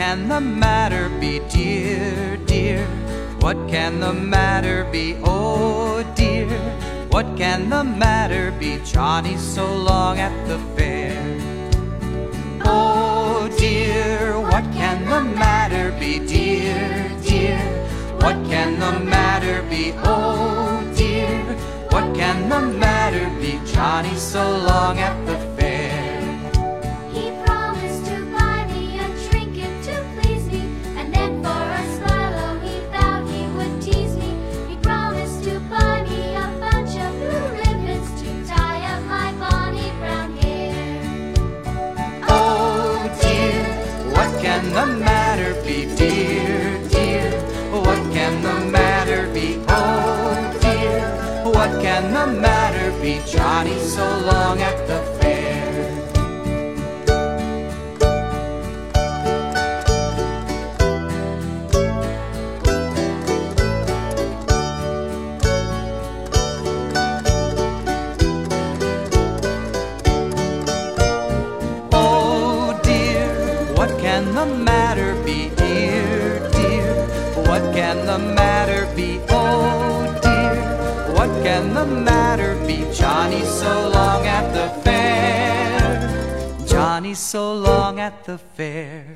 can the matter be, dear, dear? What can the matter be, oh dear? What can the matter be, Johnny, so long at the fair? Oh dear, what can the matter be, dear, dear? What can the matter be, oh dear? What can the matter be, Johnny, so long at the can the matter be, dear, dear? What can the matter be, oh dear? What can the matter be, Johnny, so long at the can the matter be, dear, dear? What can the matter be, oh dear? What can the matter be, Johnny, so long at the fair? Johnny, so long at the fair.